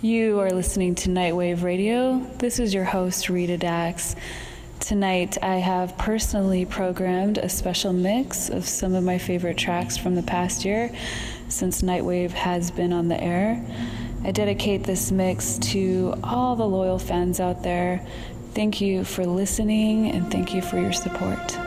You are listening to Nightwave Radio. This is your host, Rita Dax. Tonight, I have personally programmed a special mix of some of my favorite tracks from the past year since Nightwave has been on the air. I dedicate this mix to all the loyal fans out there. Thank you for listening and thank you for your support.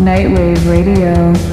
Nightwave Radio.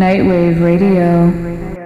Nightwave Radio.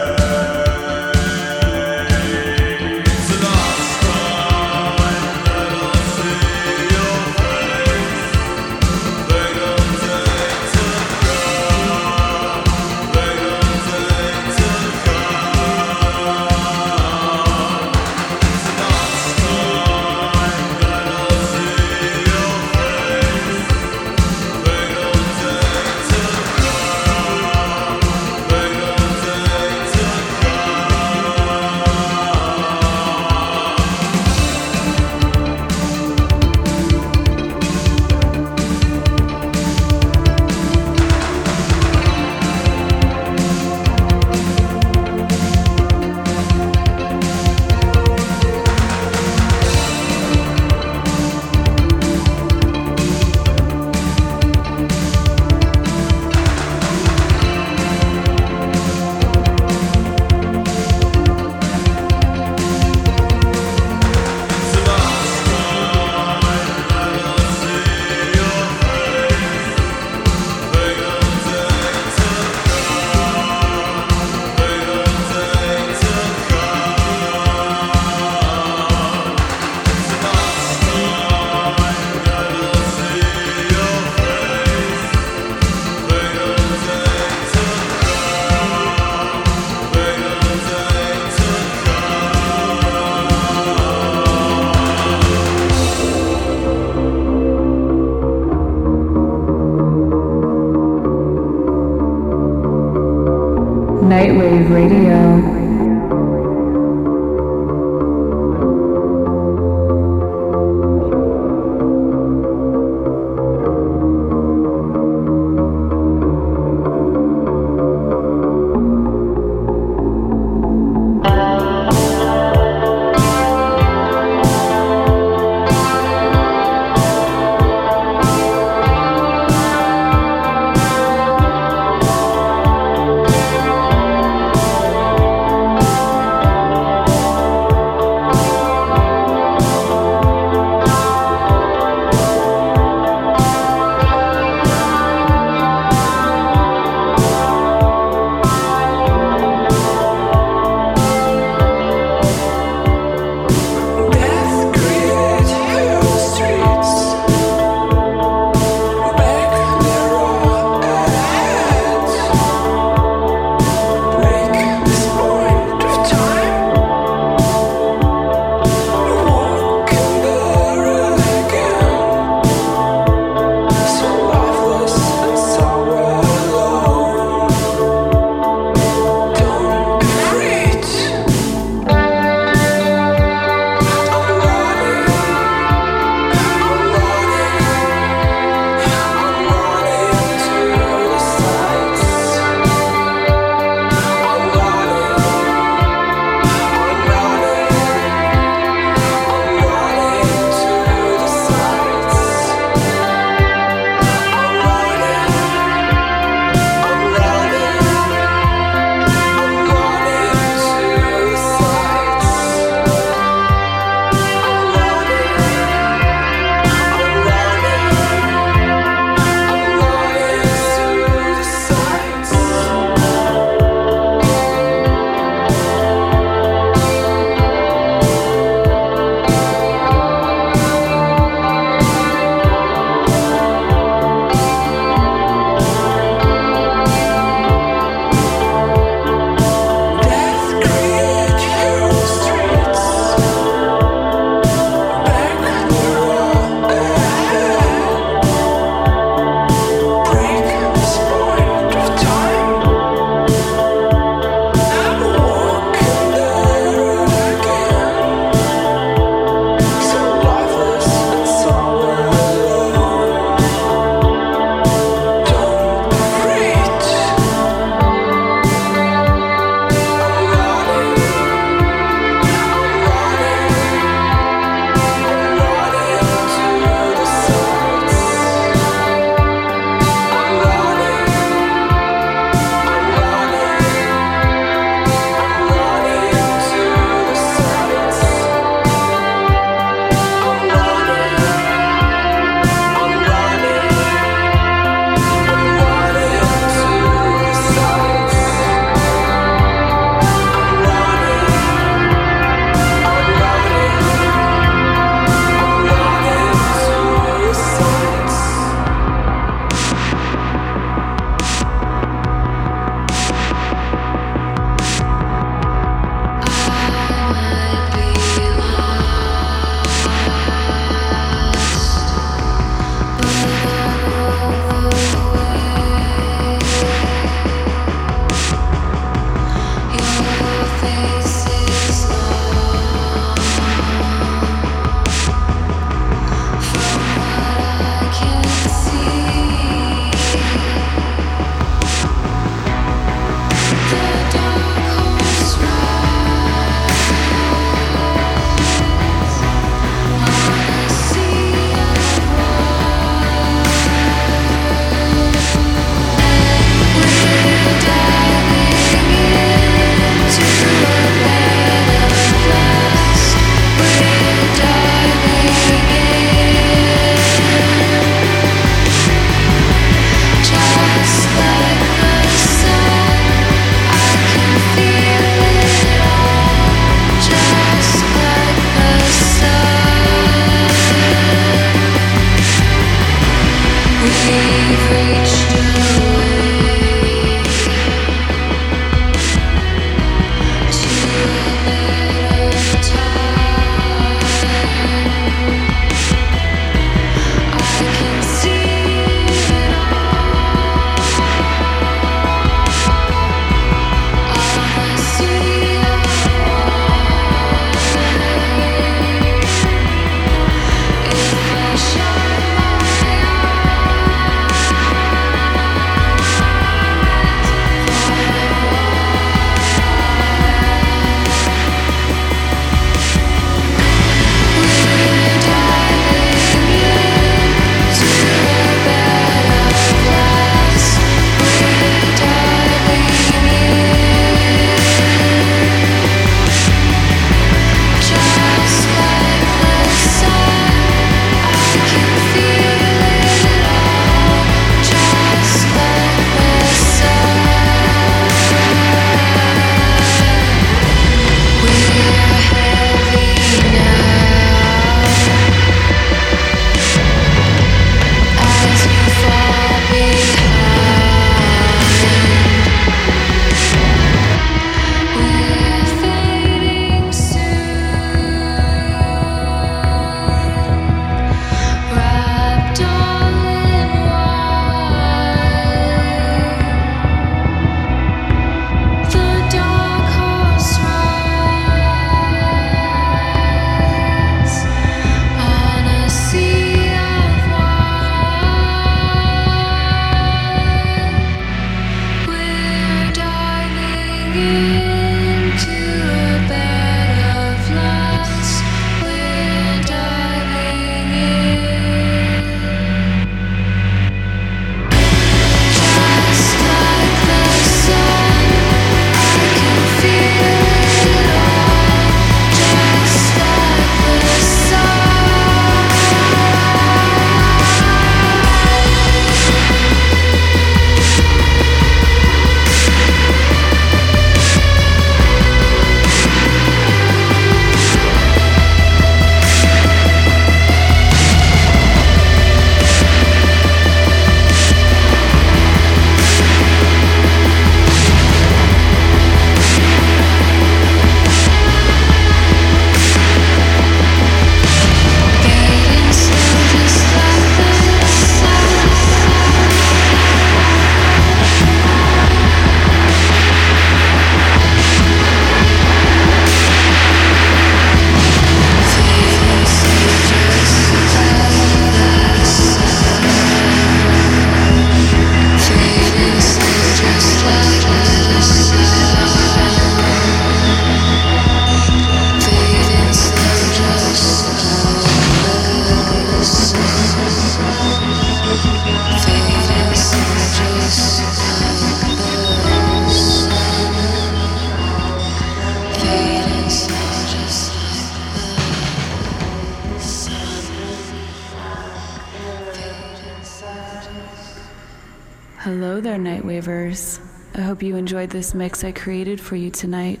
Mix I created for you tonight.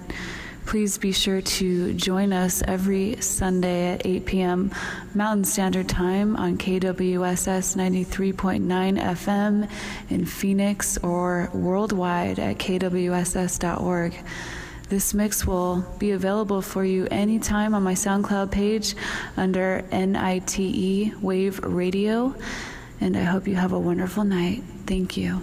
Please be sure to join us every Sunday at 8 p.m. Mountain Standard Time on KWSS 93.9 FM in Phoenix or worldwide at kwss.org. This mix will be available for you anytime on my SoundCloud page under NITE Wave Radio. And I hope you have a wonderful night. Thank you.